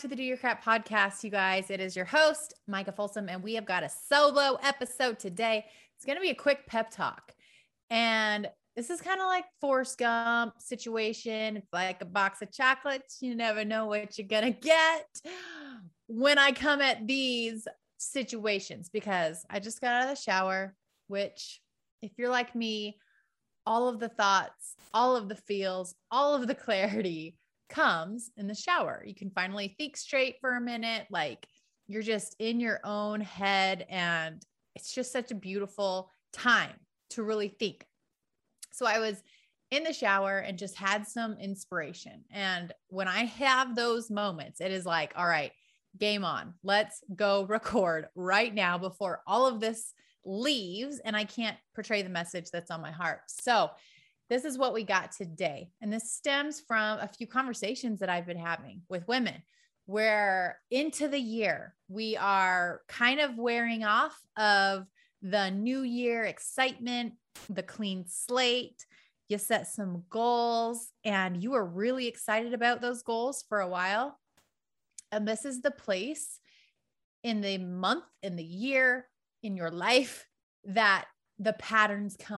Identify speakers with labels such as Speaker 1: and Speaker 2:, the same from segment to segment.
Speaker 1: To the Do Your Crap podcast, you guys. It is your host, Micah Folsom, and we have got a solo episode today. It's going to be a quick pep talk. And this is kind of like Forrest Gump situation. It's like a box of chocolates. You never know what you're going to get when I come at these situations because I just got out of the shower, which, if you're like me, all of the thoughts, all of the feels, all of the clarity comes in the shower. You can finally think straight for a minute. Like you're just in your own head, and it's just such a beautiful time to really think so I was in the shower and just had some inspiration. And when I have those moments, it is like, all right, game on. Let's go record right now before all of this leaves and I can't portray the message that's on my heart. So, this is what we got today. And this stems from a few conversations that I've been having with women where into the year we are kind of wearing off of the new year excitement the clean slate. You set some goals and you were really excited about those goals for a while. And this is the place in the month, in the year, in your life that the patterns come.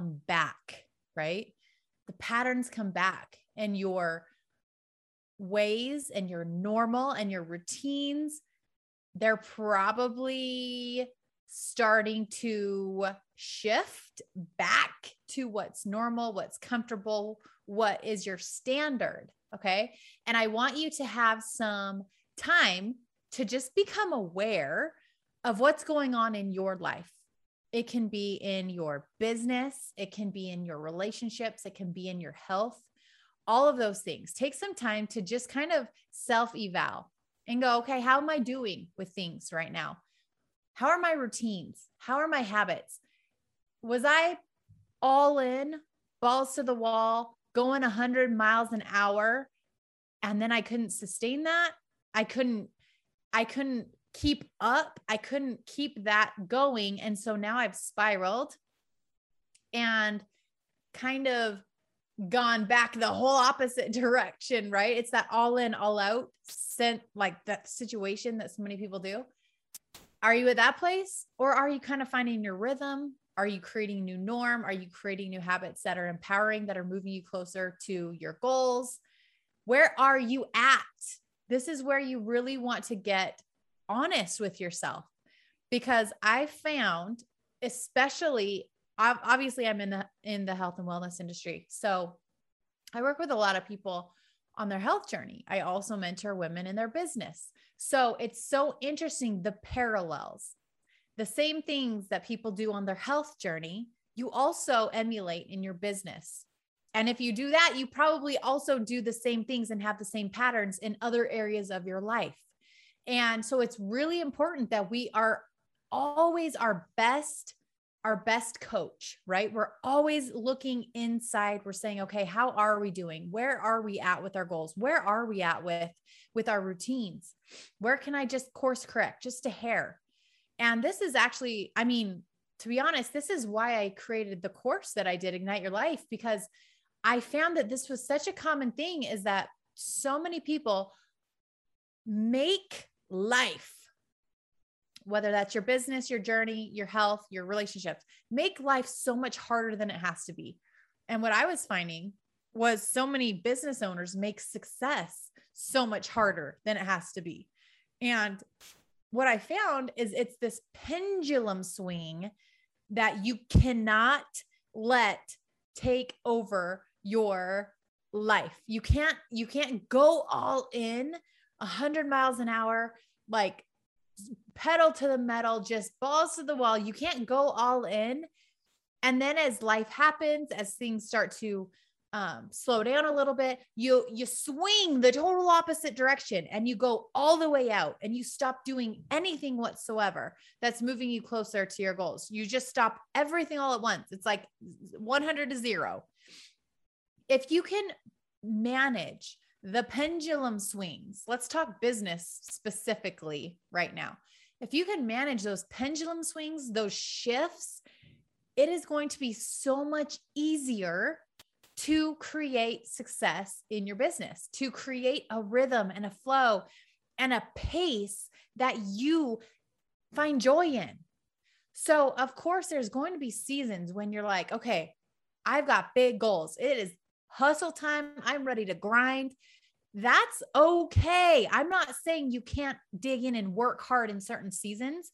Speaker 1: back, right? The patterns come back and your ways and your normal and your routines, they're probably starting to shift back to what's normal, what's comfortable, what is your standard. Okay. And I want you to have some time to just become aware of what's going on in your life. It can be in your business, it can be in your relationships, it can be in your health, all of those things. Take some time to just kind of self eval and go, okay, how am I doing with things right now? How are my routines? How are my habits? Was I all in, balls to the wall, going 100 miles an hour and then I couldn't sustain that? I couldn't I couldn't keep up. I couldn't keep that going. And so now I've spiraled and kind of gone back the whole opposite direction, right? It's that all in, all out sent like that situation that so many people do. Are you at that place or are you kind of finding your rhythm? Are you creating new norm? Are you creating new habits that are empowering, that are moving you closer to your goals? Where are you at? This is where you really want to get honest with yourself because I found, especially obviously I'm in the in the health and wellness industry. So I work with a lot of people on their health journey. I also mentor women in their business. So it's so interesting the parallels. The same things that people do on their health journey, you also emulate in your business. And if you do that, you probably also do the same things and have the same patterns in other areas of your life. And so it's really important that we are always our best our best coach, right? We're always looking inside. We're saying, okay, how are we doing? Where are we at with our goals? Where are we at with with our routines? Where can I just course correct just a hair? And this is actually, I mean, to be honest, this is why I created the course that I did Ignite Your Life because I found that this was such a common thing is that so many people make life whether that's your business, your journey, your health, your relationships, make life so much harder than it has to be. And what I was finding was so many business owners make success so much harder than it has to be. And what I found is it's this pendulum swing that you cannot let take over your life. You can't you can't go all in 100 miles an hour like pedal to the metal, just balls to the wall. You can't go all in. And then as life happens, as things start to um, slow down a little bit, you you swing the total opposite direction and you go all the way out and you stop doing anything whatsoever that's moving you closer to your goals. You just stop everything all at once. It's like 100 to 0. If you can manage the pendulum swings. Let's talk business specifically right now. If you can manage those pendulum swings, those shifts, it is going to be so much easier to create success in your business, to create a rhythm and a flow and a pace that you find joy in. So, of course, there's going to be seasons when you're like, okay, I've got big goals. It is hustle time. I'm ready to grind. That's okay. I'm not saying you can't dig in and work hard in certain seasons,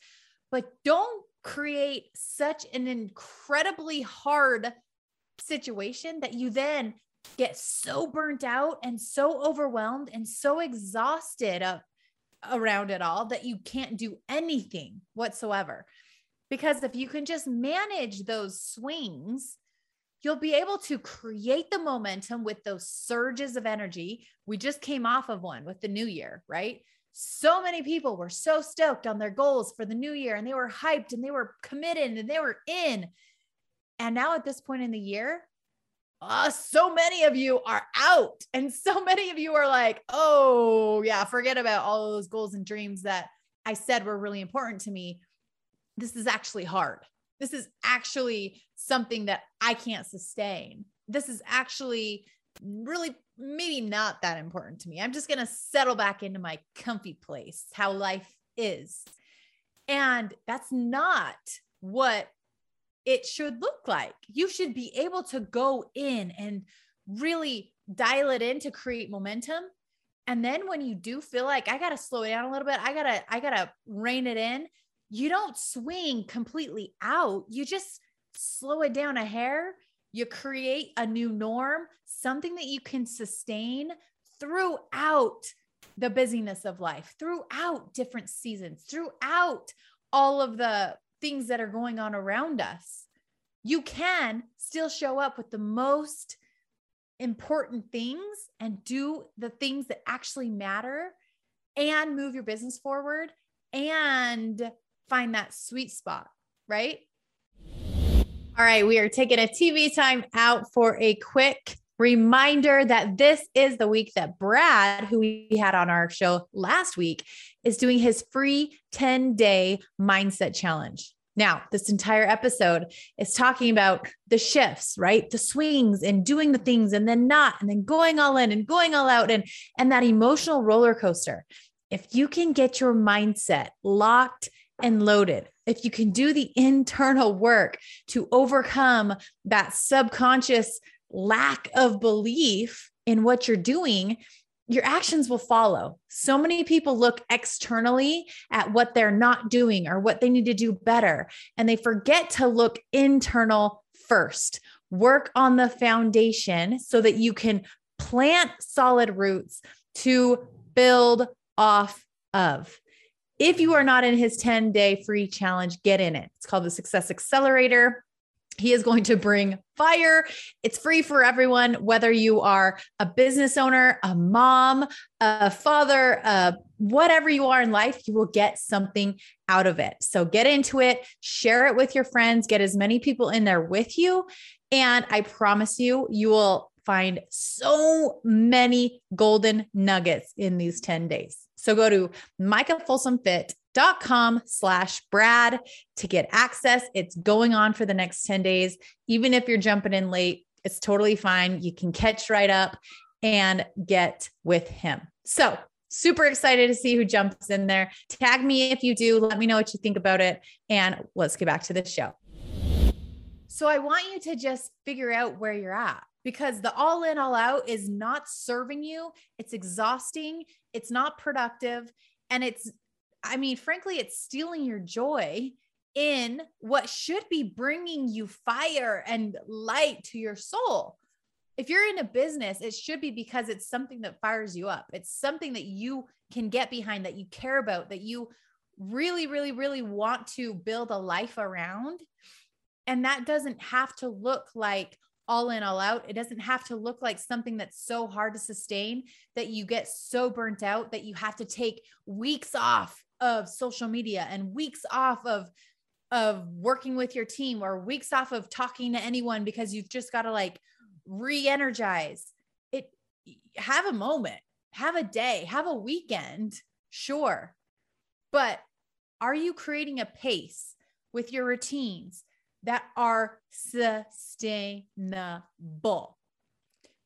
Speaker 1: but don't create such an incredibly hard situation that you then get so burnt out and so overwhelmed and so exhausted uh, around it all that you can't do anything whatsoever. Because if you can just manage those swings you'll be able to create the momentum with those surges of energy. We just came off of one with the new year, right? So many people were so stoked on their goals for the new year and they were hyped and they were committed and they were in. And now at this point in the year, uh, so many of you are out and so many of you are like, oh, yeah, forget about all those goals and dreams that I said were really important to me. This is actually hard this is actually something that I can't sustain. This is actually really maybe not that important to me. I'm just going to settle back into my comfy place, how life is. And that's not what it should look like. You should be able to go in and really dial it in to create momentum. And then when you do feel like I got to slow down a little bit, I got to I got to rein it in you don't swing completely out. You just slow it down a hair. You create a new norm, something that you can sustain throughout the busyness of life, throughout different seasons, throughout all of the things that are going on around us. You can still show up with the most important things and do the things that actually matter and move your business forward and find that sweet spot, right? All right, we are taking a TV time out for a quick reminder that this is the week that Brad, who we had on our show last week, is doing his free 10 day mindset challenge. Now, this entire episode is talking about the shifts, right? The swings and doing the things and then not, and then going all in and going all out and, and that emotional roller coaster. If you can get your mindset locked and loaded. If you can do the internal work to overcome that subconscious lack of belief in what you're doing, your actions will follow. So many people look externally at what they're not doing or what they need to do better, and they forget to look internal first. Work on the foundation so that you can plant solid roots to build off of. If you are not in his 10 day free challenge, get in it. It's called the Success Accelerator. He is going to bring fire. It's free for everyone, whether you are a business owner, a mom, a father, uh, whatever you are in life, you will get something out of it. So get into it, share it with your friends, get as many people in there with you. And I promise you, you will find so many golden nuggets in these 10 days. So go to micahfolsomfit.com slash Brad to get access. It's going on for the next 10 days. Even if you're jumping in late, it's totally fine. You can catch right up and get with him. So super excited to see who jumps in there. Tag me if you do. Let me know what you think about it. And let's get back to the show. So I want you to just figure out where you're at because the all in, all out is not serving you. It's exhausting. It's not productive. And it's, I mean, frankly, it's stealing your joy in what should be bringing you fire and light to your soul. If you're in a business, it should be because it's something that fires you up. It's something that you can get behind, that you care about, that you really, really, really want to build a life around. And that doesn't have to look like all in, all out. It doesn't have to look like something that's so hard to sustain that you get so burnt out that you have to take weeks off of social media and weeks off of of working with your team or weeks off of talking to anyone because you've just got to like re-energize. It have a moment have a day have a weekend sure. But are you creating a pace with your routines that are sustainable.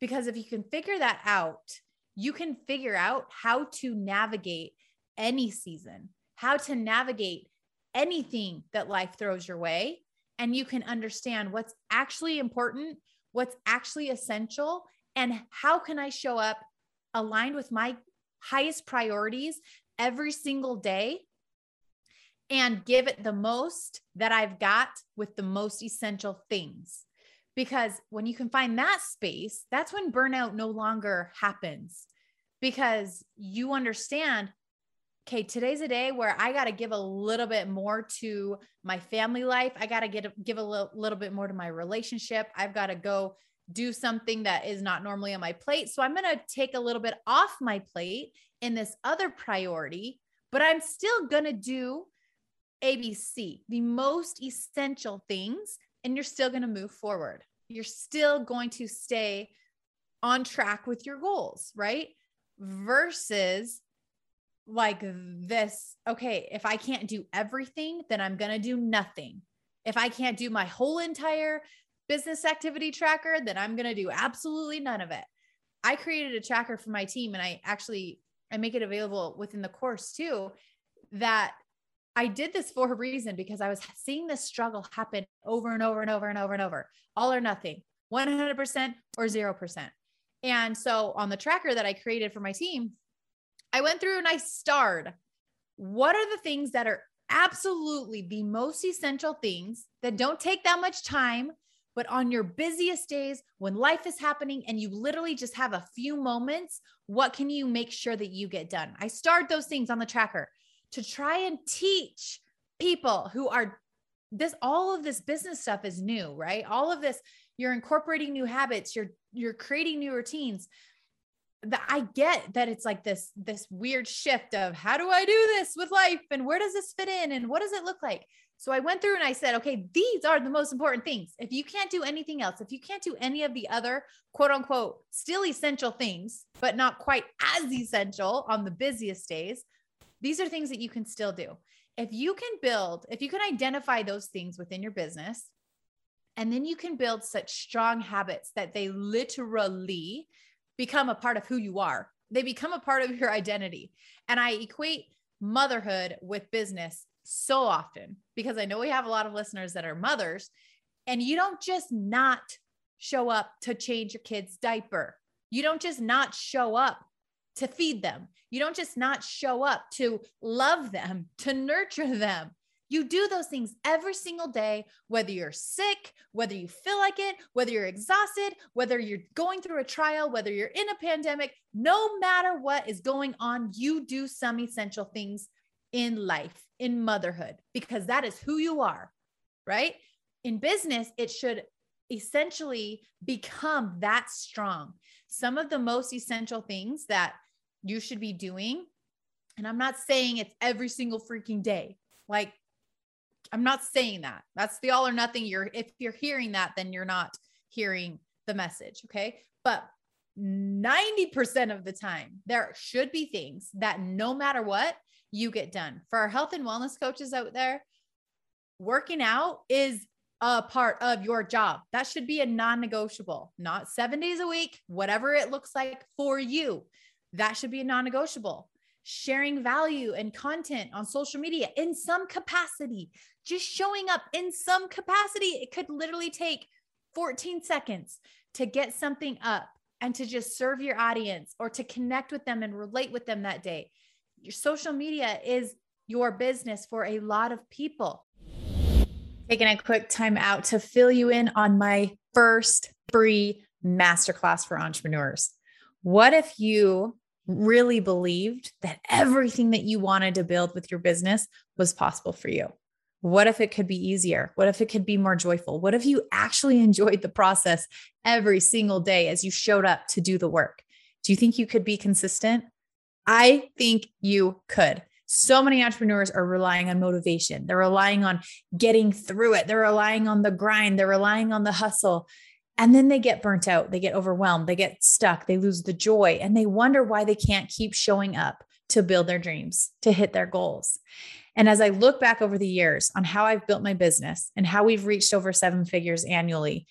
Speaker 1: Because if you can figure that out, you can figure out how to navigate any season, how to navigate anything that life throws your way. And you can understand what's actually important, what's actually essential, and how can I show up aligned with my highest priorities every single day and give it the most that I've got with the most essential things. Because when you can find that space, that's when burnout no longer happens because you understand okay, today's a day where I got to give a little bit more to my family life. I got to get give a little, little bit more to my relationship. I've got to go do something that is not normally on my plate. So I'm going to take a little bit off my plate in this other priority, but I'm still going to do ABC, the most essential things, and you're still going to move forward. You're still going to stay on track with your goals, right? Versus like this, okay, if I can't do everything, then I'm going to do nothing. If I can't do my whole entire business activity tracker, then I'm going to do absolutely none of it. I created a tracker for my team and I actually I make it available within the course too that I did this for a reason because I was seeing this struggle happen over and over and over and over and over, all or nothing, 100% or 0%. And so on the tracker that I created for my team, I went through and I starred what are the things that are absolutely the most essential things that don't take that much time, but on your busiest days when life is happening and you literally just have a few moments, what can you make sure that you get done? I starred those things on the tracker to try and teach people who are this all of this business stuff is new right? All of this you're incorporating new habits you're you're creating new routines. That i get that it's like this this weird shift of how do i do this with life? And where does this fit in? And what does it look like? So i went through and i said okay these are the most important things. If you can't do anything else if you can't do any of the other quote unquote still essential things but not quite as essential on the busiest days these are things that you can still do. If you can build, if you can identify those things within your business, and then you can build such strong habits that they literally become a part of who you are. They become a part of your identity. And I equate motherhood with business so often because I know we have a lot of listeners that are mothers, and you don't just not show up to change your kid's diaper. You don't just not show up to feed them. You don't just not show up to love them, to nurture them. You do those things every single day, whether you're sick, whether you feel like it, whether you're exhausted, whether you're going through a trial, whether you're in a pandemic, no matter what is going on, you do some essential things in life, in motherhood, because that is who you are, right? in business, it should essentially become that strong. Some of the most essential things that you should be doing, and I'm not saying it's every single freaking day. Like, I'm not saying that. That's the all or nothing. You're if you're hearing that, then you're not hearing the message. Okay. But 90% of the time, there should be things that no matter what, you get done. For our health and wellness coaches out there, working out is a part of your job. That should be a non negotiable, not seven days a week, whatever it looks like for you. That should be a non negotiable. Sharing value and content on social media in some capacity, just showing up in some capacity. It could literally take 14 seconds to get something up and to just serve your audience or to connect with them and relate with them that day. Your social media is your business for a lot of people. Taking a quick time out to fill you in on my first free masterclass for entrepreneurs. What if you really believed that everything that you wanted to build with your business was possible for you? What if it could be easier? What if it could be more joyful? What if you actually enjoyed the process every single day as you showed up to do the work? Do you think you could be consistent? I think you could. So many entrepreneurs are relying on motivation. They're relying on getting through it. They're relying on the grind. They're relying on the hustle. And then they get burnt out. They get overwhelmed. They get stuck. They lose the joy and they wonder why they can't keep showing up to build their dreams, to hit their goals. And as I look back over the years on how I've built my business and how we've reached over seven figures annually,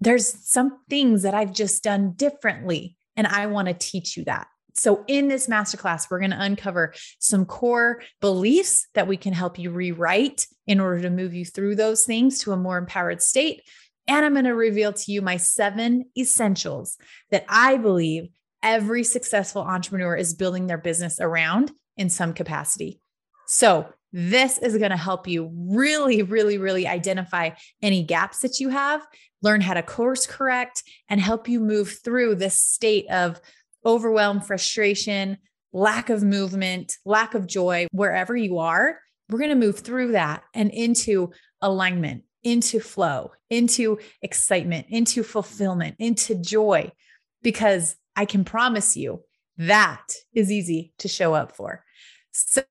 Speaker 1: there's some things that I've just done differently. And I want to teach you that. So, in this masterclass, we're going to uncover some core beliefs that we can help you rewrite in order to move you through those things to a more empowered state. And I'm going to reveal to you my seven essentials that I believe every successful entrepreneur is building their business around in some capacity. So, this is going to help you really, really, really identify any gaps that you have, learn how to course correct, and help you move through this state of overwhelm, frustration, lack of movement, lack of joy, wherever you are. We're going to move through that and into alignment, into flow, into excitement, into fulfillment, into joy, because I can promise you that is easy to show up for. So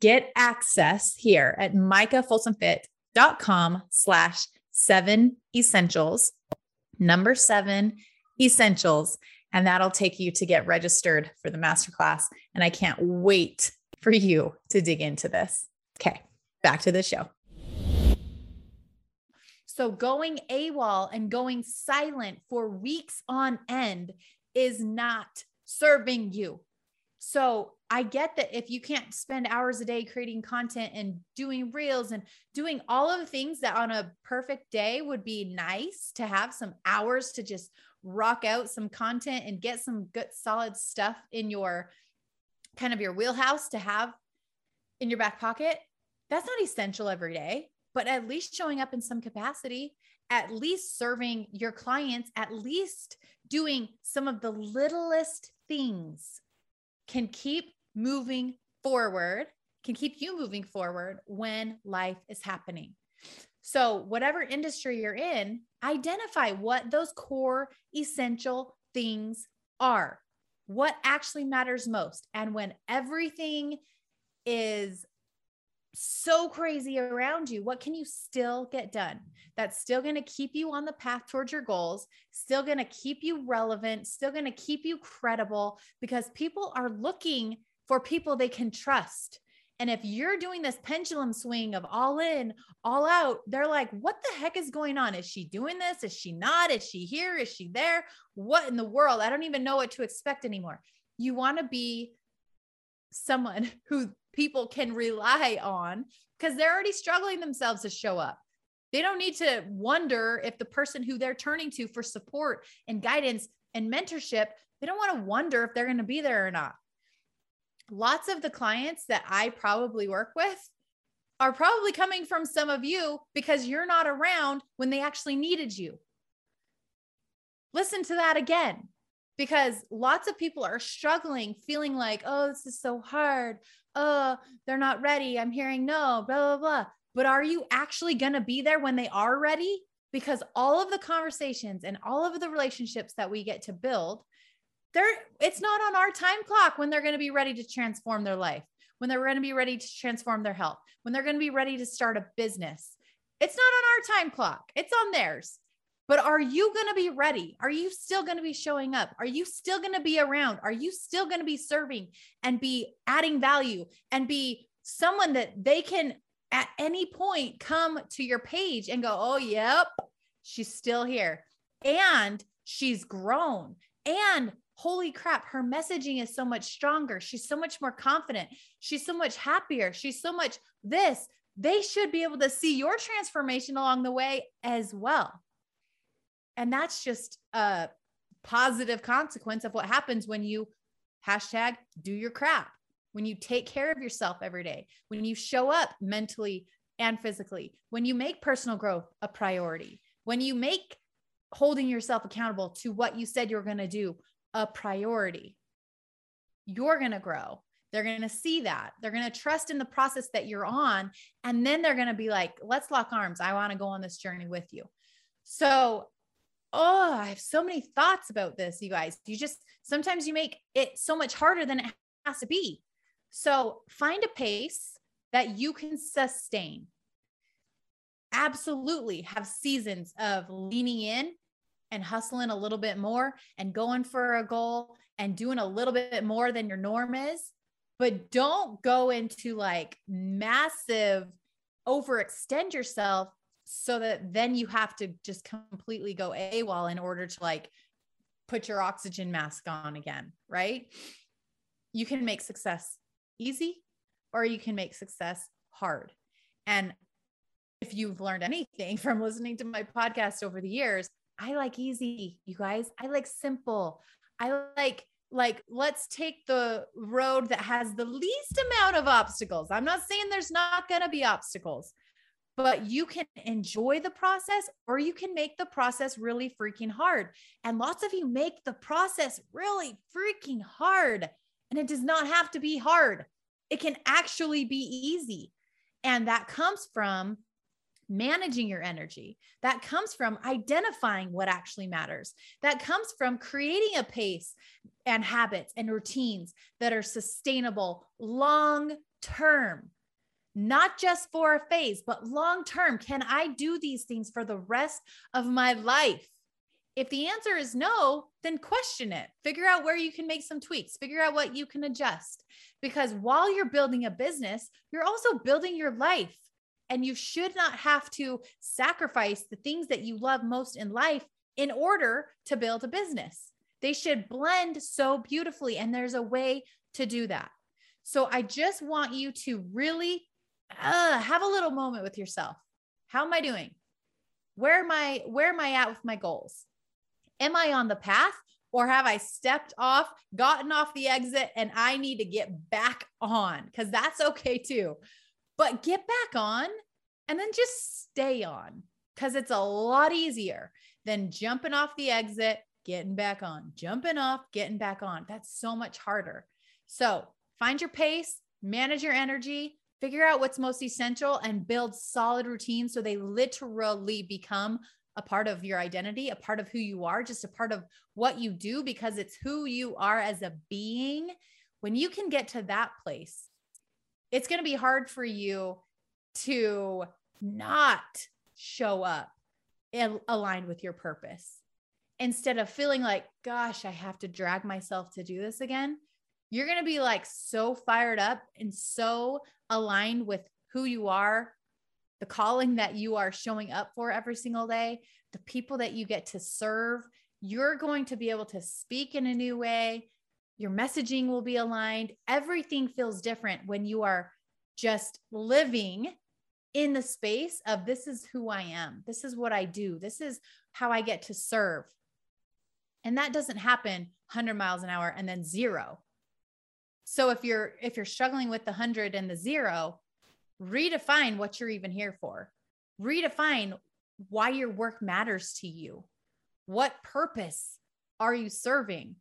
Speaker 1: get access here at micahfolsomfit.com slash seven essentials, number seven essentials. And that'll take you to get registered for the masterclass. And I can't wait for you to dig into this. Okay, back to the show. So, going AWOL and going silent for weeks on end is not serving you. So, I get that if you can't spend hours a day creating content and doing reels and doing all of the things that on a perfect day would be nice to have some hours to just rock out some content and get some good solid stuff in your kind of your wheelhouse to have in your back pocket. That's not essential every day, but at least showing up in some capacity, at least serving your clients, at least doing some of the littlest things can keep moving forward, can keep you moving forward when life is happening. So, whatever industry you're in, identify what those core essential things are. What actually matters most. And when everything is so crazy around you, what can you still get done? That's still going to keep you on the path towards your goals, still going to keep you relevant, still going to keep you credible because people are looking for people they can trust. And if you're doing this pendulum swing of all in, all out, they're like, what the heck is going on? Is she doing this? Is she not? Is she here? Is she there? What in the world? I don't even know what to expect anymore. You want to be someone who people can rely on because they're already struggling themselves to show up. They don't need to wonder if the person who they're turning to for support and guidance and mentorship, they don't want to wonder if they're going to be there or not lots of the clients that I probably work with are probably coming from some of you because you're not around when they actually needed you. Listen to that again because lots of people are struggling, feeling like, oh, this is so hard. Oh, they're not ready. I'm hearing no, blah, blah, blah. but are you actually going to be there when they are ready? Because all of the conversations and all of the relationships that we get to build, they're it's not on our time clock when they're going to be ready to transform their life, when they're going to be ready to transform their health, when they're going to be ready to start a business. It's not on our time clock. It's on theirs. But are you going to be ready? Are you still going to be showing up? Are you still going to be around? Are you still going to be serving and be adding value and be someone that they can at any point come to your page and go, oh, yep, she's still here. And she's grown. And holy crap, her messaging is so much stronger. She's so much more confident. She's so much happier. She's so much this. They should be able to see your transformation along the way as well. And that's just a positive consequence of what happens when you hashtag do your crap when you take care of yourself every day, when you show up mentally and physically, when you make personal growth a priority, when you make holding yourself accountable to what you said you're going to do a priority, you're going to grow. They're going to see that. They're going to trust in the process that you're on. And then they're going to be like, let's lock arms. I want to go on this journey with you. So, oh, I have so many thoughts about this, you guys. You just sometimes you make it so much harder than it has to be. So find a pace that you can sustain. Absolutely have seasons of leaning in and hustling a little bit more and going for a goal and doing a little bit more than your norm is. But don't go into like massive overextend yourself so that then you have to just completely go AWOL in order to like put your oxygen mask on again, right? You can make success easy or you can make success hard. And if you've learned anything from listening to my podcast over the years, I like easy, you guys. I like simple. I like like let's take the road that has the least amount of obstacles. I'm not saying there's not going to be obstacles, but you can enjoy the process or you can make the process really freaking hard. And lots of you make the process really freaking hard. And it does not have to be hard it can actually be easy. And that comes from managing your energy. That comes from identifying what actually matters. That comes from creating a pace and habits and routines that are sustainable long term, not just for a phase, but long term. Can I do these things for the rest of my life? If the answer is no, then question it. Figure out where you can make some tweaks, figure out what you can adjust. Because while you're building a business, you're also building your life. And you should not have to sacrifice the things that you love most in life in order to build a business. They should blend so beautifully. And there's a way to do that. So I just want you to really uh, have a little moment with yourself. How am I doing? Where am I? Where am I at with my goals? Am I on the path or have I stepped off, gotten off the exit, and I need to get back on? Because that's okay too. But get back on and then just stay on because it's a lot easier than jumping off the exit, getting back on, jumping off, getting back on. That's so much harder. So find your pace, manage your energy, figure out what's most essential, and build solid routines so they literally become a part of your identity, a part of who you are, just a part of what you do because it's who you are as a being. When you can get to that place, it's going to be hard for you to not show up aligned with your purpose. Instead of feeling like, gosh, I have to drag myself to do this again, you're going to be like so fired up and so aligned with who you are, the calling that you are showing up for every single day, the people that you get to serve, you're going to be able to speak in a new way. Your messaging will be aligned. Everything feels different when you are just living in the space of this is who I am. This is what I do. This is how I get to serve. And that doesn't happen 100 miles an hour and then zero. So if you're if you're struggling with the 100 and the zero, redefine what you're even here for. Redefine why your work matters to you. What purpose are you serving?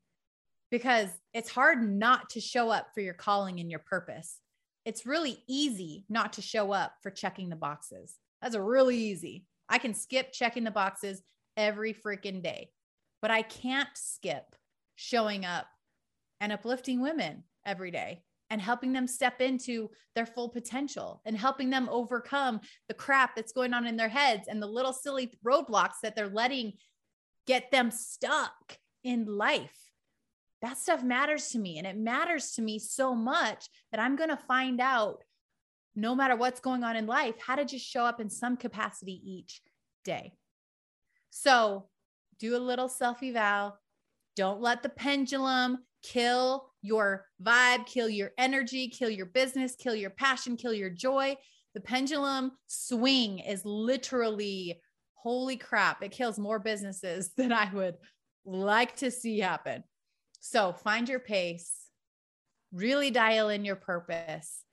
Speaker 1: Because it's hard not to show up for your calling and your purpose. it's really easy not to show up for checking the boxes. That's really easy. I can skip checking the boxes every freaking day, but I can't skip showing up and uplifting women every day and helping them step into their full potential and helping them overcome the crap that's going on in their heads and the little silly roadblocks that they're letting get them stuck in life. That stuff matters to me. And it matters to me so much that I'm going to find out, no matter what's going on in life, how to just show up in some capacity each day. So do a little self eval. Don't let the pendulum kill your vibe, kill your energy, kill your business, kill your passion, kill your joy. The pendulum swing is literally holy crap, it kills more businesses than I would like to see happen. So find your pace, really dial in your purpose,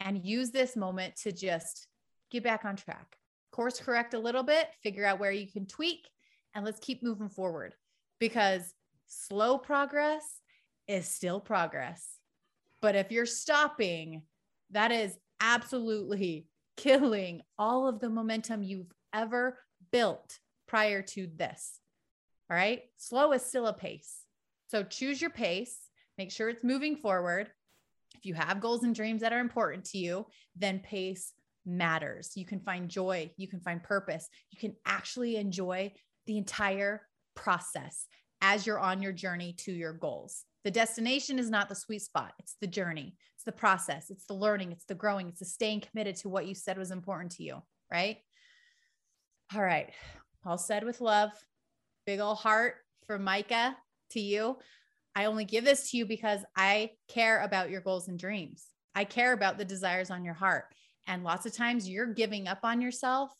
Speaker 1: and use this moment to just get back on track. Course correct a little bit, figure out where you can tweak, and let's keep moving forward because slow progress is still progress. But if you're stopping, that is absolutely killing all of the momentum you've ever built prior to this. All right. Slow is still a pace. So choose your pace, make sure it's moving forward. If you have goals and dreams that are important to you, then pace matters. You can find joy, you can find purpose, you can actually enjoy the entire process as you're on your journey to your goals. The destination is not the sweet spot, it's the journey, it's the process, it's the learning, it's the growing, it's the staying committed to what you said was important to you, right? All right. All said with love. Big old heart for Micah to you. I only give this to you because I care about your goals and dreams. I care about the desires on your heart. And lots of times you're giving up on yourself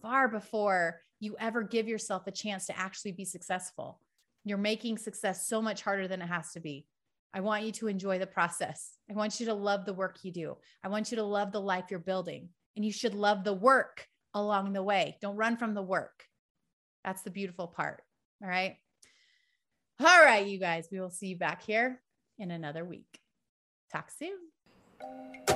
Speaker 1: far before you ever give yourself a chance to actually be successful. You're making success so much harder than it has to be. I want you to enjoy the process. I want you to love the work you do. I want you to love the life you're building. And you should love the work along the way. Don't run from the work. That's the beautiful part. All right. All right, you guys, we will see you back here in another week. Talk soon.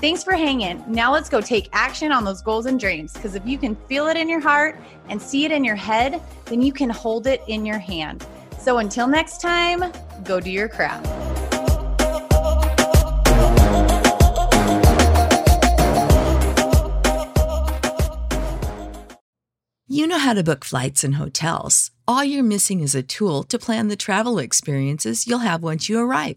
Speaker 1: Thanks for hanging. Now let's go take action on those goals and dreams because if you can feel it in your heart and see it in your head, then you can hold it in your hand. So until next time, go do your craft.
Speaker 2: You know how to book flights and hotels. All you're missing is a tool to plan the travel experiences you'll have once you arrive.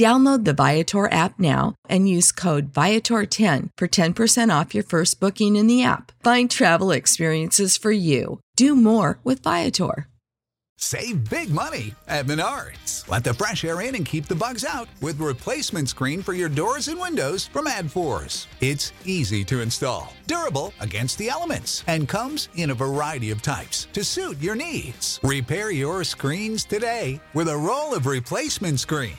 Speaker 2: Download the Viator app now and use code Viator10 for 10% off your first booking in the app. Find travel experiences for you. Do more with Viator.
Speaker 3: Save big money at Menards. Let the fresh air in and keep the bugs out with replacement screen for your doors and windows from ADFORS. It's easy to install, durable against the elements, and comes in a variety of types to suit your needs. Repair your screens today with a roll of replacement screen